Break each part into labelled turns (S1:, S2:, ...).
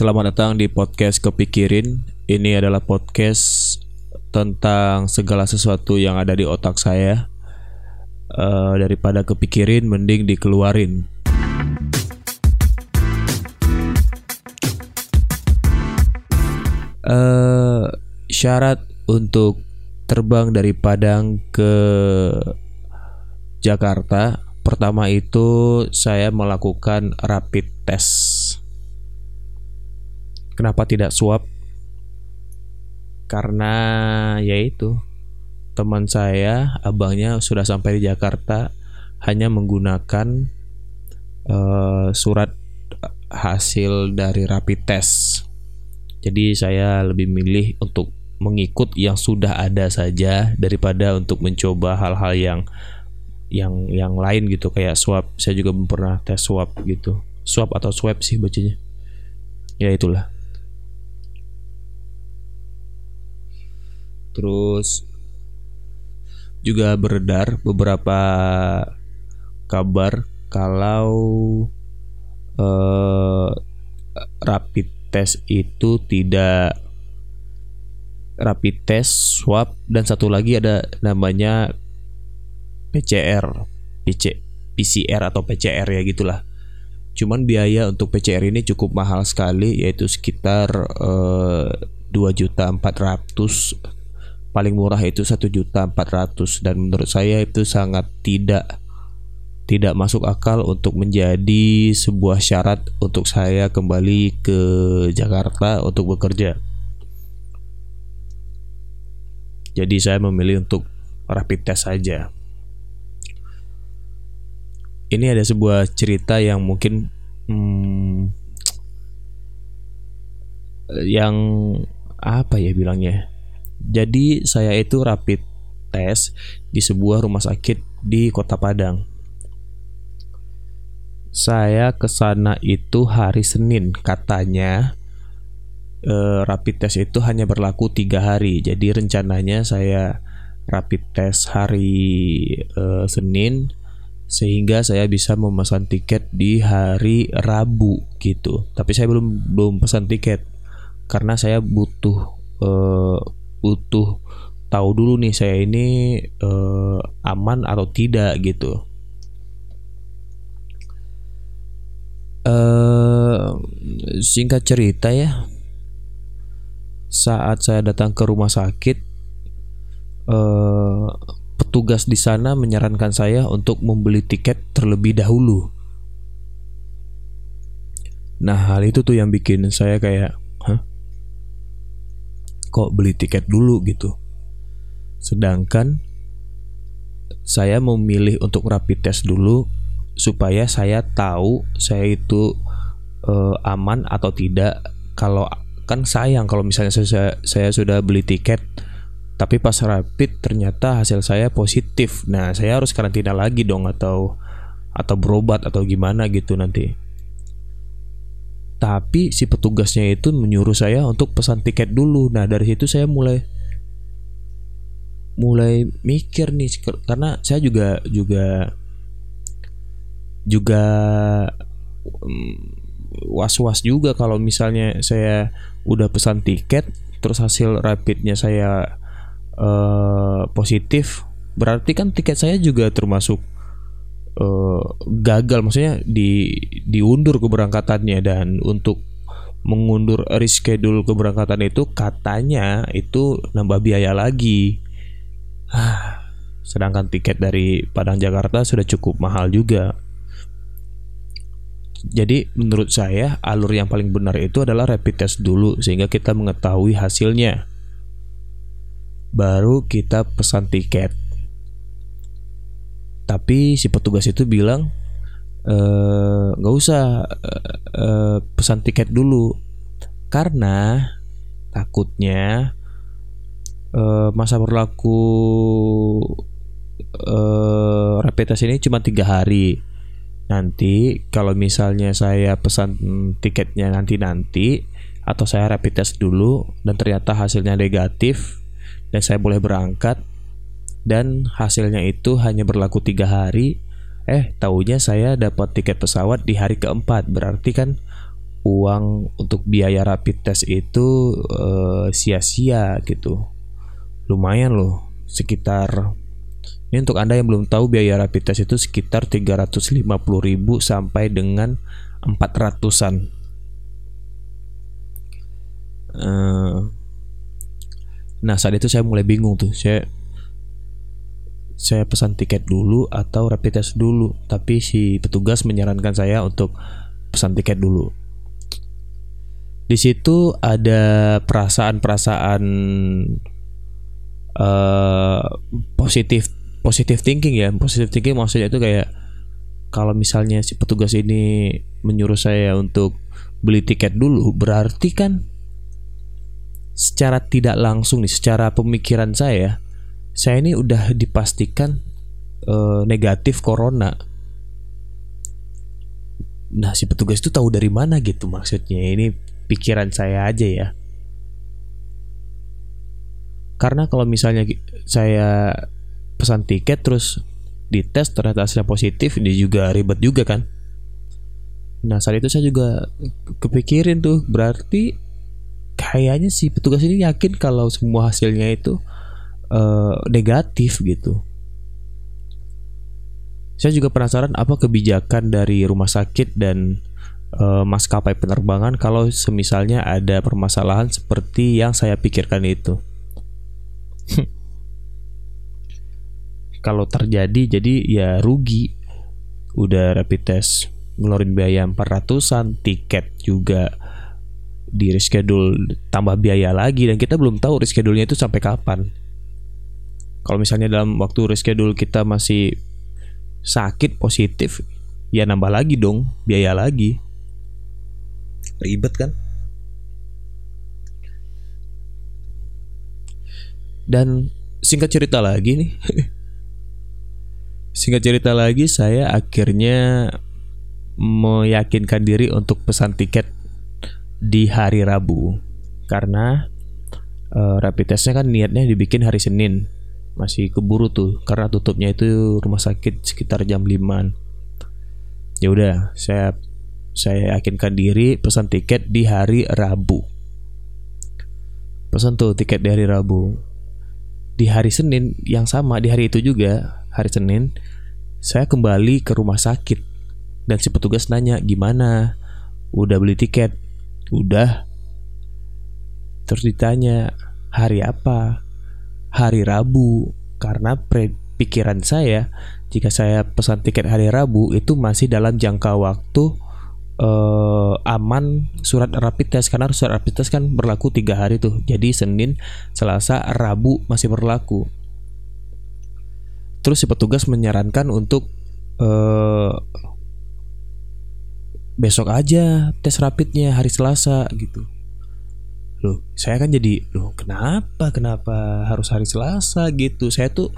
S1: Selamat datang di podcast Kepikirin. Ini adalah podcast tentang segala sesuatu yang ada di otak saya. Uh, daripada kepikirin, mending dikeluarin. Uh, syarat untuk terbang dari Padang ke Jakarta, pertama itu saya melakukan rapid test Kenapa tidak swap? Karena yaitu teman saya, abangnya sudah sampai di Jakarta hanya menggunakan uh, surat hasil dari rapid test. Jadi saya lebih milih untuk mengikut yang sudah ada saja daripada untuk mencoba hal-hal yang yang yang lain gitu kayak swab. Saya juga belum pernah tes swab gitu. Swab atau swab sih bacanya. Ya itulah. Terus juga beredar beberapa kabar kalau uh, rapid test itu tidak rapid test swab dan satu lagi ada namanya PCR PC, PCR atau PCR ya gitulah. Cuman biaya untuk PCR ini cukup mahal sekali yaitu sekitar empat ratus paling murah itu satu juta empat ratus dan menurut saya itu sangat tidak tidak masuk akal untuk menjadi sebuah syarat untuk saya kembali ke Jakarta untuk bekerja. Jadi saya memilih untuk rapid test saja. Ini ada sebuah cerita yang mungkin hmm, yang apa ya bilangnya jadi saya itu rapid test di sebuah rumah sakit di Kota Padang. Saya ke sana itu hari Senin katanya eh, rapid test itu hanya berlaku tiga hari. Jadi rencananya saya rapid test hari eh, Senin sehingga saya bisa memesan tiket di hari Rabu gitu. Tapi saya belum belum pesan tiket karena saya butuh eh, butuh tahu dulu nih saya ini uh, aman atau tidak gitu. Uh, singkat cerita ya, saat saya datang ke rumah sakit, uh, petugas di sana menyarankan saya untuk membeli tiket terlebih dahulu. Nah hal itu tuh yang bikin saya kayak? Kok beli tiket dulu gitu. Sedangkan saya memilih untuk rapid test dulu supaya saya tahu saya itu uh, aman atau tidak. Kalau kan sayang kalau misalnya saya, saya sudah beli tiket tapi pas rapid ternyata hasil saya positif. Nah, saya harus karantina lagi dong atau atau berobat atau gimana gitu nanti tapi si petugasnya itu menyuruh saya untuk pesan tiket dulu. Nah dari situ saya mulai mulai mikir nih karena saya juga juga juga mm, was-was juga kalau misalnya saya udah pesan tiket terus hasil rapidnya saya uh, positif berarti kan tiket saya juga termasuk uh, gagal maksudnya di diundur keberangkatannya dan untuk mengundur reschedule keberangkatan itu katanya itu nambah biaya lagi. Sedangkan tiket dari Padang Jakarta sudah cukup mahal juga. Jadi menurut saya alur yang paling benar itu adalah rapid test dulu sehingga kita mengetahui hasilnya. Baru kita pesan tiket tapi si petugas itu bilang eh, nggak usah e, pesan tiket dulu. Karena takutnya e, masa berlaku e, rapid test ini cuma tiga hari. Nanti kalau misalnya saya pesan tiketnya nanti nanti atau saya rapid test dulu dan ternyata hasilnya negatif dan saya boleh berangkat dan hasilnya itu hanya berlaku tiga hari. Eh, taunya saya dapat tiket pesawat di hari keempat. Berarti kan uang untuk biaya rapid test itu uh, sia-sia gitu. Lumayan loh, sekitar ini untuk Anda yang belum tahu biaya rapid test itu sekitar 350.000 sampai dengan 400-an. Uh, nah, saat itu saya mulai bingung tuh. Saya saya pesan tiket dulu atau rapid test dulu, tapi si petugas menyarankan saya untuk pesan tiket dulu. Di situ ada perasaan-perasaan uh, positif positive thinking ya positive thinking maksudnya itu kayak kalau misalnya si petugas ini menyuruh saya untuk beli tiket dulu berarti kan secara tidak langsung nih secara pemikiran saya saya ini udah dipastikan uh, negatif corona. Nah si petugas itu tahu dari mana gitu maksudnya. Ini pikiran saya aja ya. Karena kalau misalnya saya pesan tiket terus dites ternyata hasilnya positif dia juga ribet juga kan. Nah saat itu saya juga kepikirin tuh berarti kayaknya si petugas ini yakin kalau semua hasilnya itu uh, negatif gitu. Saya juga penasaran apa kebijakan dari rumah sakit dan uh, maskapai penerbangan kalau semisalnya ada permasalahan seperti yang saya pikirkan itu. Kalau terjadi jadi ya rugi. Udah rapid test ngeluarin biaya 400an tiket juga di reschedule tambah biaya lagi. Dan kita belum tahu reschedule-nya itu sampai kapan kalau misalnya dalam waktu reschedule kita masih sakit positif ya nambah lagi dong biaya lagi. Ribet kan? Dan singkat cerita lagi nih. Singkat cerita lagi, saya akhirnya meyakinkan diri untuk pesan tiket di hari Rabu. Karena uh, rapid testnya kan niatnya dibikin hari Senin masih keburu tuh karena tutupnya itu rumah sakit sekitar jam 5 ya udah saya saya yakinkan diri pesan tiket di hari Rabu. Pesan tuh tiket di hari Rabu. Di hari Senin yang sama di hari itu juga hari Senin, saya kembali ke rumah sakit. Dan si petugas nanya gimana, udah beli tiket, udah. Terus ditanya hari apa, hari Rabu, karena pikiran saya jika saya pesan tiket hari Rabu itu masih dalam jangka waktu uh, aman surat rapid test. Karena surat rapid test kan berlaku tiga hari tuh. Jadi Senin Selasa Rabu masih berlaku. Terus si petugas menyarankan untuk uh, besok aja tes rapidnya hari Selasa gitu. Loh, saya kan jadi, loh kenapa kenapa harus hari Selasa gitu? Saya tuh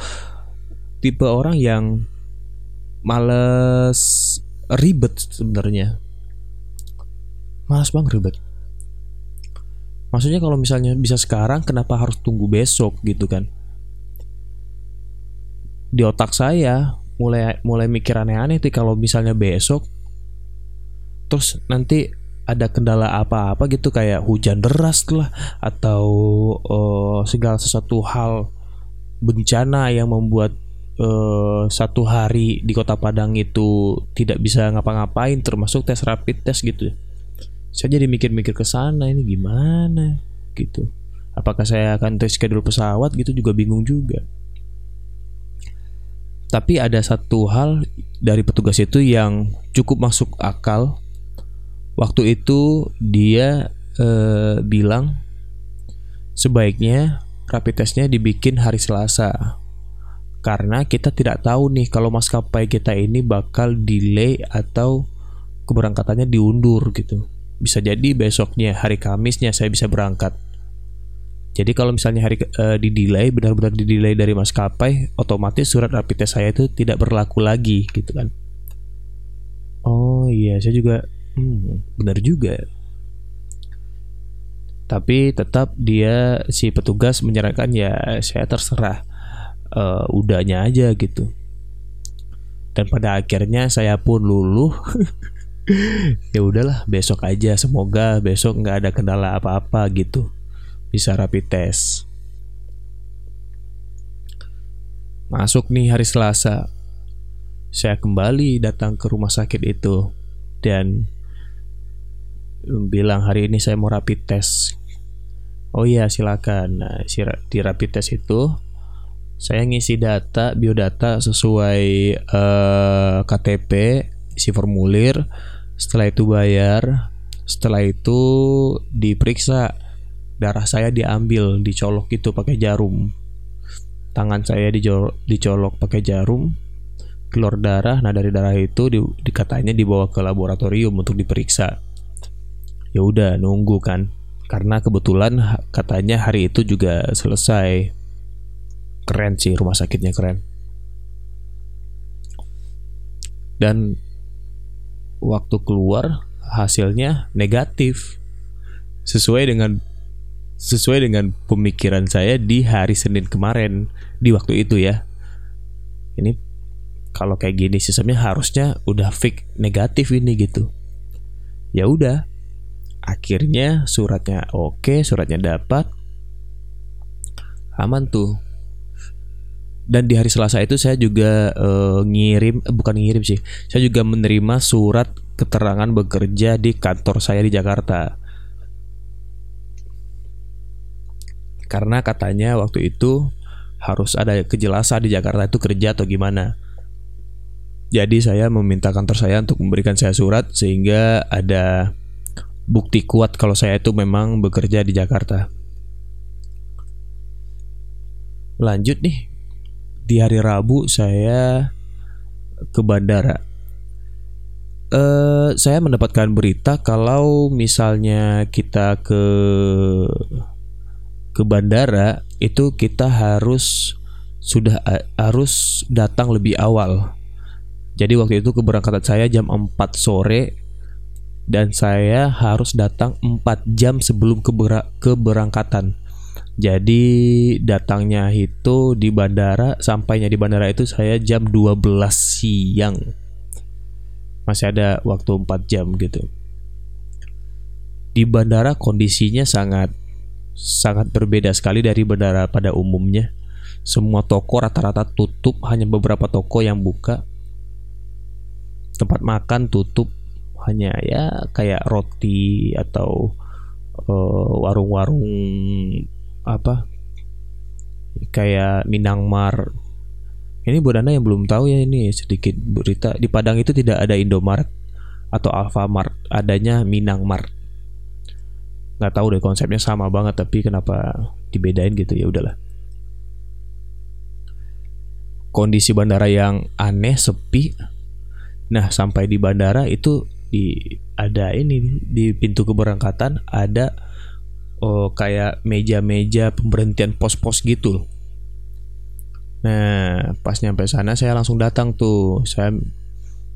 S1: tipe orang yang males ribet sebenarnya. Males banget ribet. Maksudnya kalau misalnya bisa sekarang kenapa harus tunggu besok gitu kan? di otak saya mulai mulai mikir aneh-aneh tuh kalau misalnya besok terus nanti ada kendala apa-apa gitu kayak hujan deras lah atau uh, segala sesuatu hal bencana yang membuat uh, satu hari di kota Padang itu tidak bisa ngapa-ngapain termasuk tes rapid test gitu. Saya jadi mikir-mikir ke sana ini gimana? Gitu. Apakah saya akan tes schedule pesawat gitu juga bingung juga. Tapi ada satu hal dari petugas itu yang cukup masuk akal. Waktu itu dia eh, bilang sebaiknya rapid testnya dibikin hari Selasa karena kita tidak tahu nih kalau maskapai kita ini bakal delay atau keberangkatannya diundur gitu. Bisa jadi besoknya hari Kamisnya saya bisa berangkat. Jadi kalau misalnya hari uh, di delay benar-benar di delay dari maskapai, otomatis surat rapid test saya itu tidak berlaku lagi gitu kan. Oh iya, saya juga hmm, benar juga. Tapi tetap dia si petugas menyarankan ya saya terserah uh, udahnya aja gitu. Dan pada akhirnya saya pun luluh. Ya udahlah besok aja. Semoga besok nggak ada kendala apa-apa gitu. Bisa rapid test. Masuk nih hari Selasa. Saya kembali datang ke rumah sakit itu. Dan bilang hari ini saya mau rapid test. Oh iya silakan. Nah di rapid test itu saya ngisi data biodata sesuai uh, eh, KTP isi formulir. Setelah itu bayar. Setelah itu diperiksa. Darah saya diambil dicolok itu pakai jarum. Tangan saya dicolok, dicolok pakai jarum. Keluar darah. Nah dari darah itu di, dikatanya dibawa ke laboratorium untuk diperiksa ya udah nunggu kan. Karena kebetulan katanya hari itu juga selesai. Keren sih rumah sakitnya keren. Dan waktu keluar hasilnya negatif. Sesuai dengan sesuai dengan pemikiran saya di hari Senin kemarin di waktu itu ya. Ini kalau kayak gini sistemnya harusnya udah fix negatif ini gitu. Ya udah akhirnya suratnya oke suratnya dapat. Aman tuh. Dan di hari Selasa itu saya juga uh, ngirim eh, bukan ngirim sih saya juga menerima surat keterangan bekerja di kantor saya di Jakarta. Karena katanya waktu itu harus ada kejelasan di Jakarta itu kerja atau gimana. Jadi saya meminta kantor saya untuk memberikan saya surat sehingga ada bukti kuat kalau saya itu memang bekerja di Jakarta. Lanjut nih, di hari Rabu saya ke bandara. Uh, saya mendapatkan berita kalau misalnya kita ke ke bandara itu kita harus sudah harus datang lebih awal. Jadi waktu itu keberangkatan saya jam 4 sore dan saya harus datang 4 jam sebelum keber keberangkatan. Jadi datangnya itu di bandara, sampainya di bandara itu saya jam 12 siang. Masih ada waktu 4 jam gitu. Di bandara kondisinya sangat sangat berbeda sekali dari bandara pada umumnya. Semua toko rata-rata tutup, hanya beberapa toko yang buka. Tempat makan tutup, hanya ya kayak roti atau eh, warung-warung uh, apa kayak Minangmar ini buat anda yang belum tahu ya ini sedikit berita. Di Padang itu tidak ada Indomaret atau Alfamart adanya Minangmart nggak tahu deh konsepnya sama banget tapi kenapa dibedain gitu? Ya udahlah. Kondisi bandara yang aneh sepi. Nah sampai di bandara itu di ada ini di pintu keberangkatan ada oh kayak meja-meja pemberhentian pos-pos gitu. Nah, pas nyampe sana saya langsung datang tuh. Saya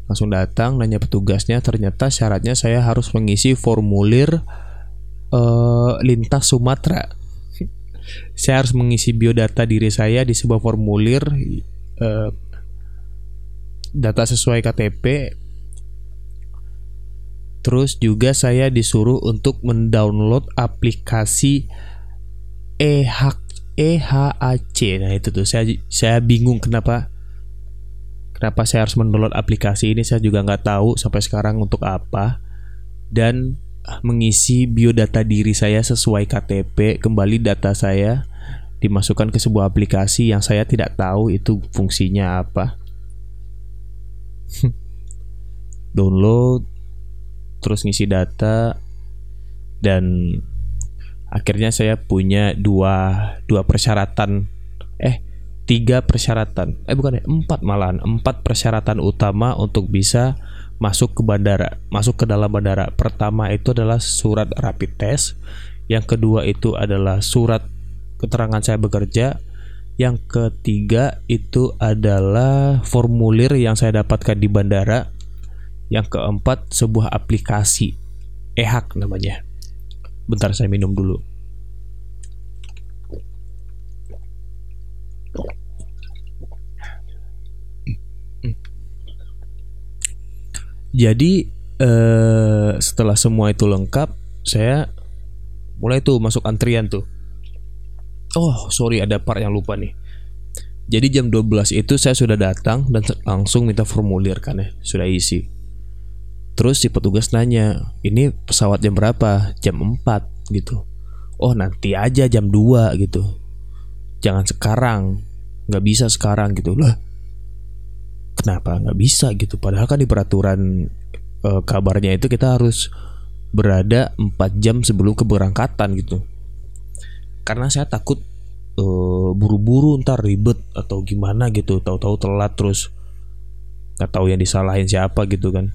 S1: langsung datang nanya petugasnya ternyata syaratnya saya harus mengisi formulir uh, lintas Sumatera. saya harus mengisi biodata diri saya di sebuah formulir uh, data sesuai KTP Terus juga saya disuruh untuk mendownload aplikasi EHAC EHAC. Nah, itu tuh. Saya saya bingung kenapa kenapa saya harus mendownload aplikasi ini. Saya juga nggak tahu sampai sekarang untuk apa. Dan mengisi biodata diri saya sesuai KTP kembali data saya dimasukkan ke sebuah aplikasi yang saya tidak tahu itu fungsinya apa. Download terus ngisi data dan akhirnya saya punya dua dua persyaratan. Eh tiga persyaratan. Eh bukan ya empat malahan. Empat persyaratan utama untuk bisa masuk ke bandara. Masuk ke dalam bandara. Pertama itu adalah surat rapid test. Yang kedua itu adalah surat keterangan saya bekerja. Yang ketiga itu adalah formulir yang saya dapatkan di bandara yang keempat, sebuah aplikasi ehak namanya. Bentar saya minum dulu. Jadi eh setelah semua itu lengkap saya mulai tuh masuk antrian tuh oh sorry ada part yang lupa nih jadi jam 12 itu saya sudah datang dan langsung minta formulir kan ya sudah isi terus si petugas nanya ini pesawat jam berapa? Jam 4 gitu. Oh nanti aja jam 2 gitu. Jangan sekarang nggak bisa sekarang gitu. Lah kenapa nggak bisa? gitu. Padahal kan di peraturan e, kabarnya itu kita harus berada 4 jam sebelum keberangkatan gitu. Karena saya takut buru buru-buru ntar ribet atau gimana gitu. Tahu-tahu telat terus nggak tahu yang disalahin siapa gitu kan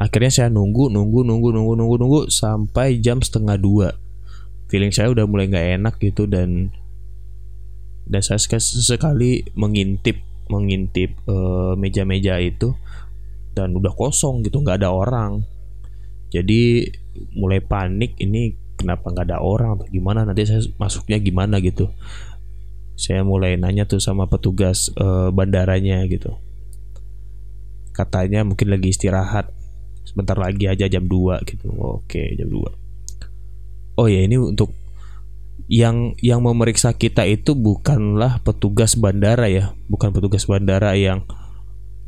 S1: akhirnya saya nunggu nunggu nunggu nunggu nunggu nunggu sampai jam setengah dua. Feeling saya udah mulai nggak enak gitu dan dan saya sekali mengintip mengintip meja meja-meja itu dan udah kosong gitu nggak ada orang. Jadi mulai panik ini kenapa nggak ada orang atau gimana nanti saya masuknya gimana gitu. Saya mulai nanya tuh sama petugas uh, bandaranya gitu. Katanya mungkin lagi istirahat sebentar lagi aja jam 2 gitu. Oke jam 2 oh ya ini untuk yang yang memeriksa kita itu bukanlah petugas bandara ya. Bukan petugas bandara yang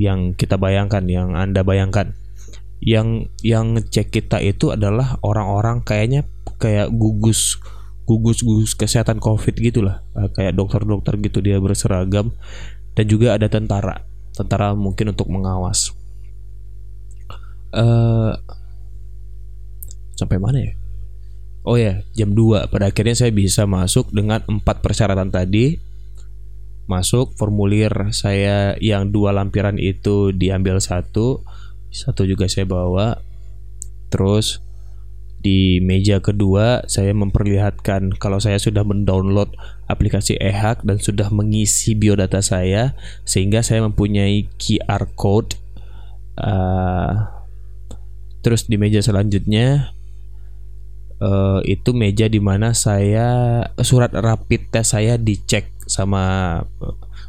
S1: yang kita bayangkan yang anda bayangkan. Yang yang ngecek kita itu adalah orang-orang kayaknya kayak gugus gugus gugus kesehatan covid gitulah. Eh, kayak dokter-dokter gitu dia berseragam. Dan juga ada tentara. Tentara mungkin untuk mengawas uh, sampai mana ya? Oh ya jam 2 pada akhirnya saya bisa masuk dengan empat persyaratan tadi. Masuk formulir saya yang dua lampiran itu diambil satu. Satu juga saya bawa. Terus di meja kedua saya memperlihatkan kalau saya sudah mendownload aplikasi eHAK dan sudah mengisi biodata saya sehingga saya mempunyai QR code uh, terus di meja selanjutnya uh, itu meja di mana saya surat rapid test saya dicek sama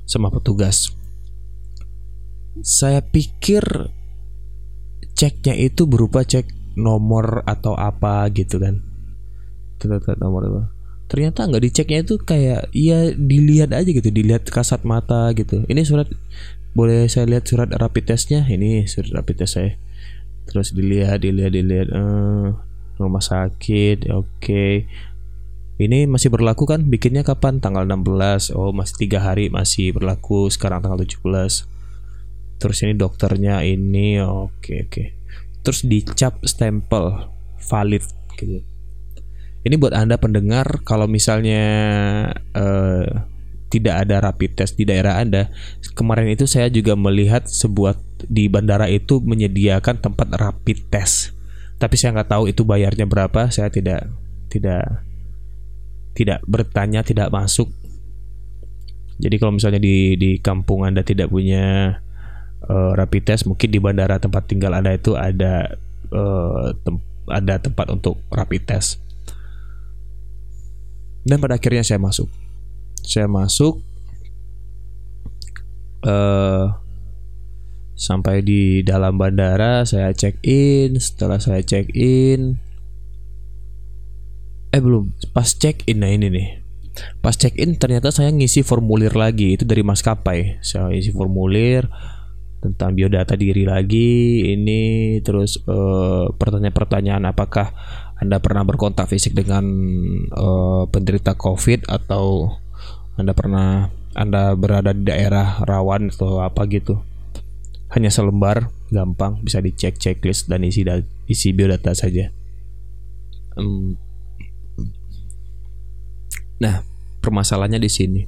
S1: sama petugas. Saya pikir ceknya itu berupa cek nomor atau apa gitu kan. Ternyata nomor apa ternyata nggak diceknya itu kayak ya dilihat aja gitu dilihat kasat mata gitu. Ini surat boleh saya lihat surat rapid testnya? Ini surat rapid test saya terus dilihat dilihat dilihat uh, rumah sakit oke. Okay. ini masih berlaku kan? Bikinnya kapan? Tanggal 16 oh masih tiga hari masih berlaku. Sekarang tanggal 17 terus ini dokternya ini oke okay, oke. Okay. terus dicap stempel valid gitu. Ini buat anda pendengar kalau misalnya uh, tidak ada rapid test di daerah anda. Kemarin itu saya juga melihat sebuah di bandara itu menyediakan tempat rapid test. Tapi saya nggak tahu itu bayarnya berapa. Saya tidak tidak tidak bertanya tidak masuk. Jadi kalau misalnya di di kampung anda tidak punya uh, rapid test mungkin di bandara tempat tinggal anda itu ada uh, tem ada tempat untuk rapid test. Dan pada akhirnya saya masuk saya masuk uh, sampai di dalam bandara saya check in. Setelah saya check in eh belum. Pas check in nah ini nih. Pas check in ternyata saya ngisi formulir lagi. Itu dari maskapai. Saya isi formulir tentang biodata diri lagi ini terus eh, pertanyaan-pertanyaan apakah anda pernah berkontak fisik dengan uh, penderita COVID atau anda pernah anda berada di daerah rawan atau apa gitu? Hanya selembar gampang bisa dicek checklist dan isi isi biodata saja. Um, nah permasalahannya di sini.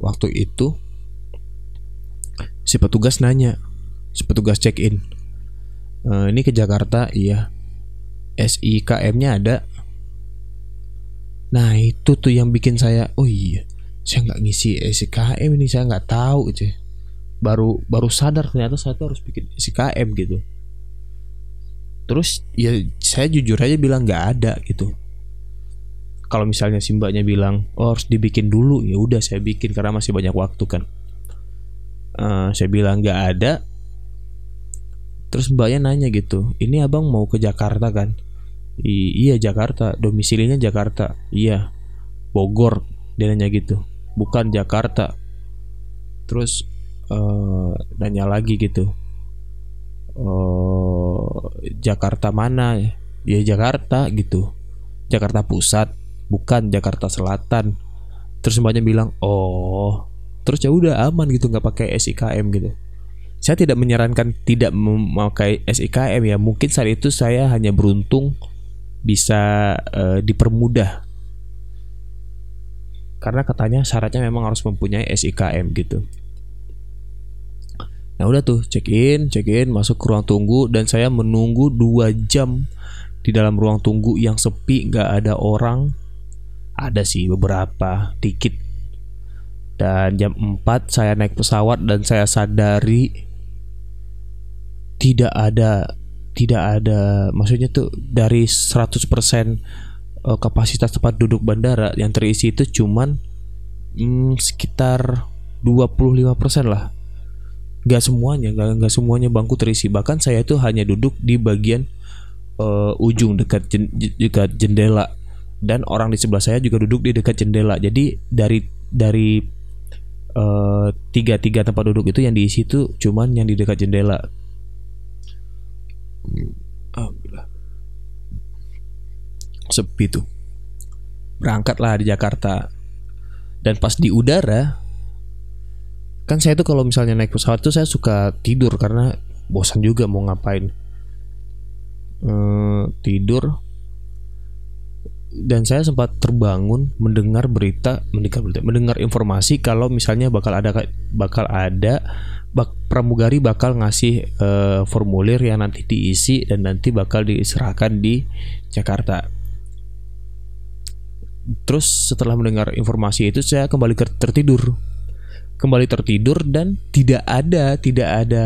S1: Waktu itu si petugas nanya si petugas check in e, ini ke Jakarta? Iya. SIKM-nya ada. Nah itu tuh yang bikin saya oh iya saya nggak ngisi SIKM ini saya nggak tahu cuy. Baru baru sadar ternyata saya tuh harus bikin SIKM gitu. Terus ya saya jujur aja bilang nggak ada gitu. Kalau misalnya si mbaknya bilang oh harus dibikin dulu ya udah saya bikin karena masih banyak waktu kan. Uh, saya bilang nggak ada. Terus mbaknya nanya gitu ini abang mau ke Jakarta kan? I iya Jakarta. Domisilinya Jakarta. Iya Bogor dia nanya gitu bukan Jakarta. Terus uh, nanya lagi gitu. Uh, Jakarta mana? Ya Jakarta gitu. Jakarta Pusat bukan Jakarta Selatan. Terus mbaknya bilang oh. Terus ya udah aman gitu nggak pakai SIKM gitu. Saya tidak menyarankan tidak memakai SIKM ya. Mungkin saat itu saya hanya beruntung bisa uh, dipermudah karena katanya syaratnya memang harus mempunyai SIKM gitu. Nah udah tuh check in, check in, masuk ke ruang tunggu dan saya menunggu dua jam di dalam ruang tunggu yang sepi, nggak ada orang. Ada sih beberapa, dikit. Dan jam 4 saya naik pesawat dan saya sadari tidak ada tidak ada maksudnya tuh dari 100% uh, kapasitas tempat duduk bandara yang terisi itu cuman hmm, sekitar 25% lah. Gak semuanya, gak, gak semuanya bangku terisi. Bahkan saya itu hanya duduk di bagian uh, ujung dekat jen, dekat jendela dan orang di sebelah saya juga duduk di dekat jendela. Jadi dari dari uh, tiga tiga tempat duduk itu yang diisi itu cuman yang di dekat jendela. Alhamdulillah sepi tuh. Berangkatlah di Jakarta. Dan pas di udara kan saya tuh kalau misalnya naik pesawat tuh saya suka tidur karena bosan juga mau ngapain. Ehm, tidur. Dan saya sempat terbangun mendengar berita mendengar berita mendengar informasi kalau misalnya bakal ada bakal ada bak, pramugari bakal ngasih uh, formulir yang nanti diisi dan nanti bakal diserahkan di Jakarta Terus setelah mendengar informasi itu saya kembali tertidur. Kembali tertidur dan tidak ada, tidak ada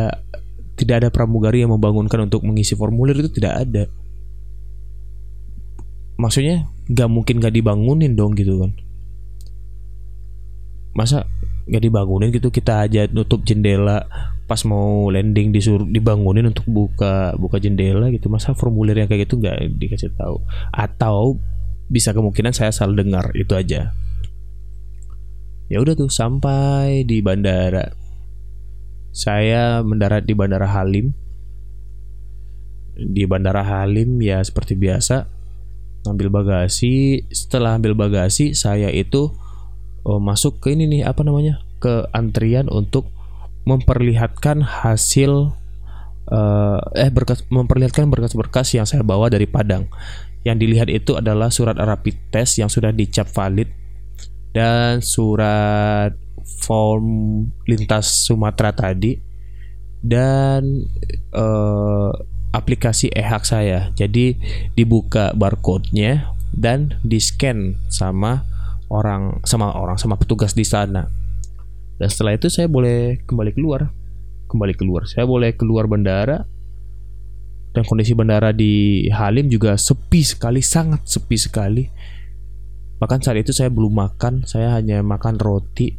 S1: tidak ada pramugari yang membangunkan untuk mengisi formulir itu tidak ada. Maksudnya nggak mungkin nggak dibangunin dong gitu kan. Masa nggak dibangunin gitu kita aja nutup jendela pas mau landing disuruh dibangunin untuk buka buka jendela gitu masa formulir yang kayak gitu nggak dikasih tahu atau bisa kemungkinan saya salah dengar itu aja. Ya udah tuh sampai di bandara. Saya mendarat di bandara Halim. Di bandara Halim ya seperti biasa ambil bagasi. Setelah ambil bagasi saya itu oh, masuk ke ini nih apa namanya ke antrian untuk memperlihatkan hasil uh, eh berkas memperlihatkan berkas-berkas yang saya bawa dari Padang yang dilihat itu adalah surat rapid test yang sudah dicap valid dan surat form lintas Sumatera tadi dan uh, aplikasi e-hak saya. Jadi dibuka barcode-nya dan di-scan sama orang sama orang sama petugas di sana. Dan setelah itu saya boleh kembali keluar. Kembali keluar. Saya boleh keluar bandara dan kondisi bandara di Halim juga sepi sekali, sangat sepi sekali. Bahkan saat itu saya belum makan, saya hanya makan roti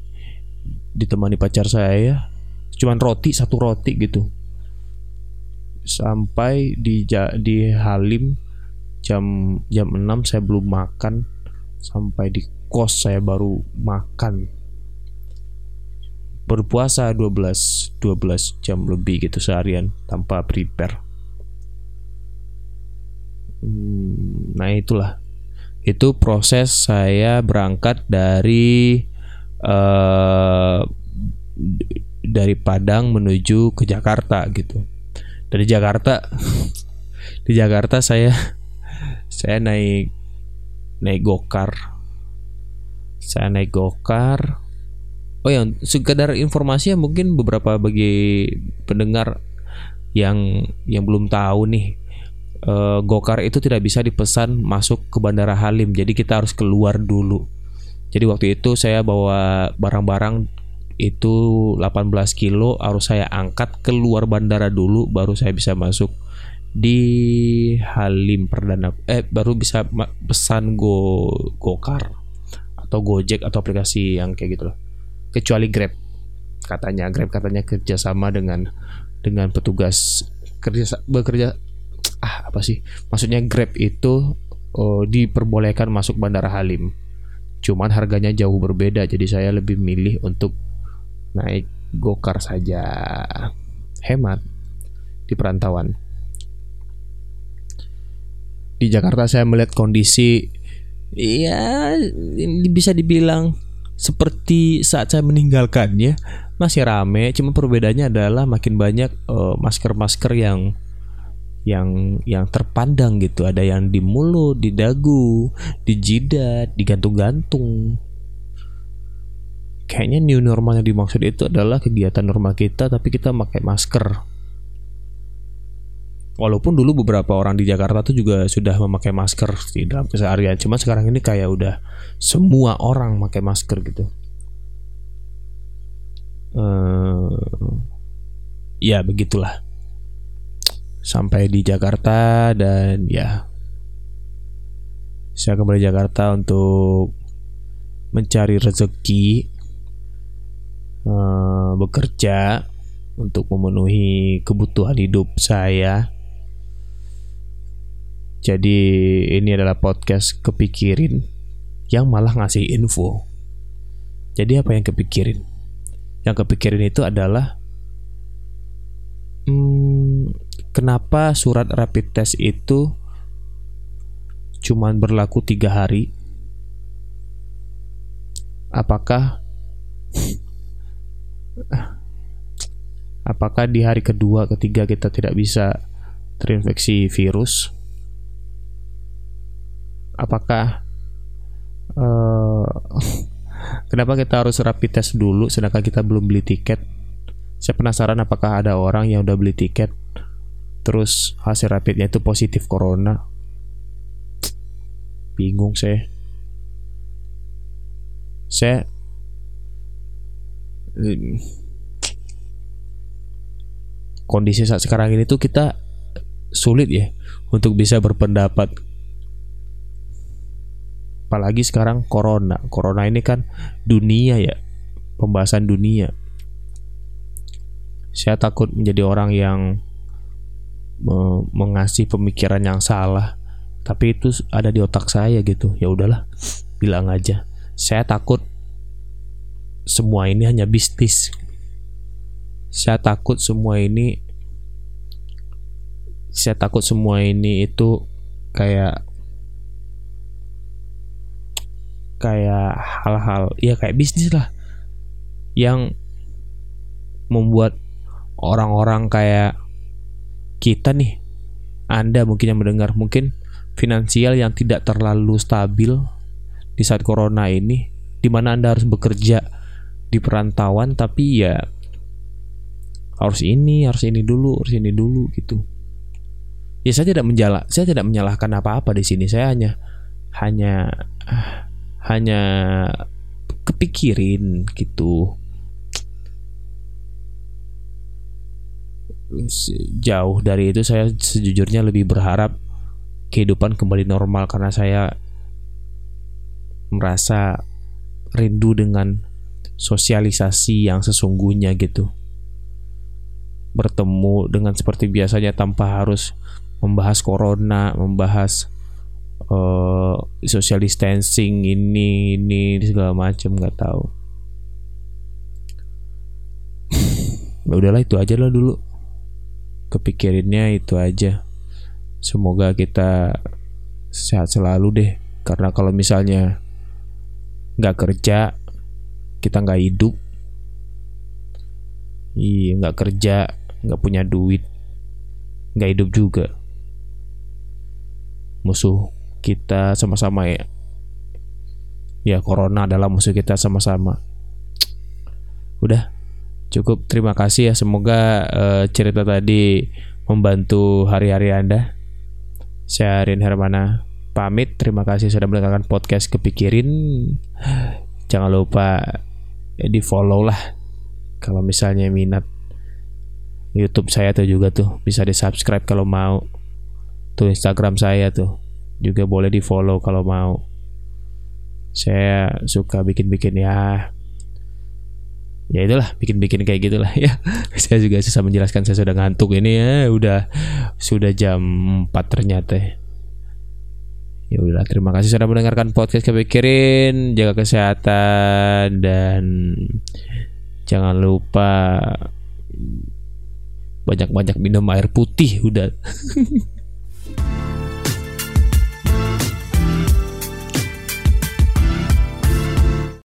S1: ditemani pacar saya. Cuman roti, satu roti gitu. Sampai di di Halim jam jam 6 saya belum makan sampai di kos saya baru makan berpuasa 12 12 jam lebih gitu seharian tanpa prepare nah itulah itu proses saya berangkat dari uh, dari Padang menuju ke Jakarta gitu. Dari Jakarta di Jakarta saya saya naik naik gokar. Saya naik gokar. Oh ya, sekedar informasi ya mungkin beberapa bagi pendengar yang yang belum tahu nih uh, gokar itu tidak bisa dipesan masuk ke Bandara Halim. Jadi kita harus keluar dulu. Jadi waktu itu saya bawa barang-barang itu 18 kilo harus saya angkat keluar bandara dulu baru saya bisa masuk di Halim Perdana eh baru bisa pesan go gokar atau Gojek atau aplikasi yang kayak gitu loh. Kecuali Grab katanya Grab katanya kerjasama dengan dengan petugas kerja bekerja ah apa sih? Maksudnya Grab itu oh, diperbolehkan masuk Bandara Halim. Cuman harganya jauh berbeda jadi saya lebih milih untuk naik gokar saja. Hemat di perantauan. Di Jakarta saya melihat kondisi ya bisa dibilang seperti saat saya meninggalkannya masih rame. Cuma perbedaannya adalah makin banyak eh, masker-masker uh, yang yang yang terpandang gitu. Ada yang di mulut di dagu di jidat digantung-gantung kayaknya new normal yang dimaksud itu adalah kegiatan normal kita tapi kita pakai masker. Walaupun dulu beberapa orang di Jakarta tuh juga sudah memakai masker di dalam keseharian. Cuma sekarang ini kayak udah semua orang pakai masker gitu. Uh, ya begitulah sampai di Jakarta dan ya saya kembali Jakarta untuk mencari rezeki uh, bekerja untuk memenuhi kebutuhan hidup saya. Jadi ini adalah podcast kepikirin yang malah ngasih info. Jadi apa yang kepikirin? Yang kepikirin itu adalah hmm, kenapa surat rapid test itu cuman berlaku tiga hari? Apakah apakah di hari kedua, ketiga kita tidak bisa terinfeksi virus? Apakah uh, kenapa kita harus rapid test dulu sedangkan kita belum beli tiket? Saya penasaran apakah ada orang yang udah beli tiket terus hasil rapidnya itu positif corona. Bingung saya. Saya kondisi saat sekarang ini tuh kita sulit ya untuk bisa berpendapat. Apalagi sekarang corona. Corona ini kan dunia ya pembahasan dunia. Saya takut menjadi orang yang mengasih pemikiran yang salah. Tapi itu ada di otak saya gitu. Ya udahlah bilang aja. Saya takut semua ini hanya bisnis. Saya takut semua ini saya takut semua ini itu kayak kayak hal-hal ya kayak bisnis lah. Yang membuat orang-orang kayak kita nih, Anda mungkin yang mendengar, mungkin finansial yang tidak terlalu stabil di saat corona ini, di mana Anda harus bekerja di perantauan, tapi ya harus ini, harus ini dulu, harus ini dulu gitu. Ya saya tidak menjala, saya tidak menyalahkan apa-apa di sini. Saya hanya hanya hanya kepikirin gitu jauh dari itu saya sejujurnya lebih berharap kehidupan kembali normal karena saya merasa rindu dengan sosialisasi yang sesungguhnya gitu. Bertemu dengan seperti biasanya tanpa harus membahas corona membahas uh, social distancing ini ini segala macam nggak tahu. Ya udahlah itu aja lah dulu kepikirinnya itu aja. Semoga kita sehat selalu deh. Karena kalau misalnya nggak kerja kita nggak hidup. Iya nggak kerja nggak punya duit nggak hidup juga. Musuh kita sama-sama ya. Ya corona adalah musuh kita sama-sama. Udah Cukup terima kasih ya. Semoga uh, cerita tadi membantu hari-hari Anda. Saya Rin Hermana pamit. Terima kasih sudah mendengarkan podcast Kepikirin. Jangan lupa di follow lah kalau misalnya minat YouTube saya tuh juga tuh bisa di subscribe kalau mau. Tuh Instagram saya tuh juga boleh di follow kalau mau. Saya suka bikin-bikin ya ya itulah bikin-bikin kayak gitulah ya. Saya juga susah menjelaskan saya sudah ngantuk ini ya. Udah sudah jam 4 ternyata. Ya udah terima kasih sudah mendengarkan podcast kepikirin jaga kesehatan dan jangan lupa banyak-banyak minum air putih udah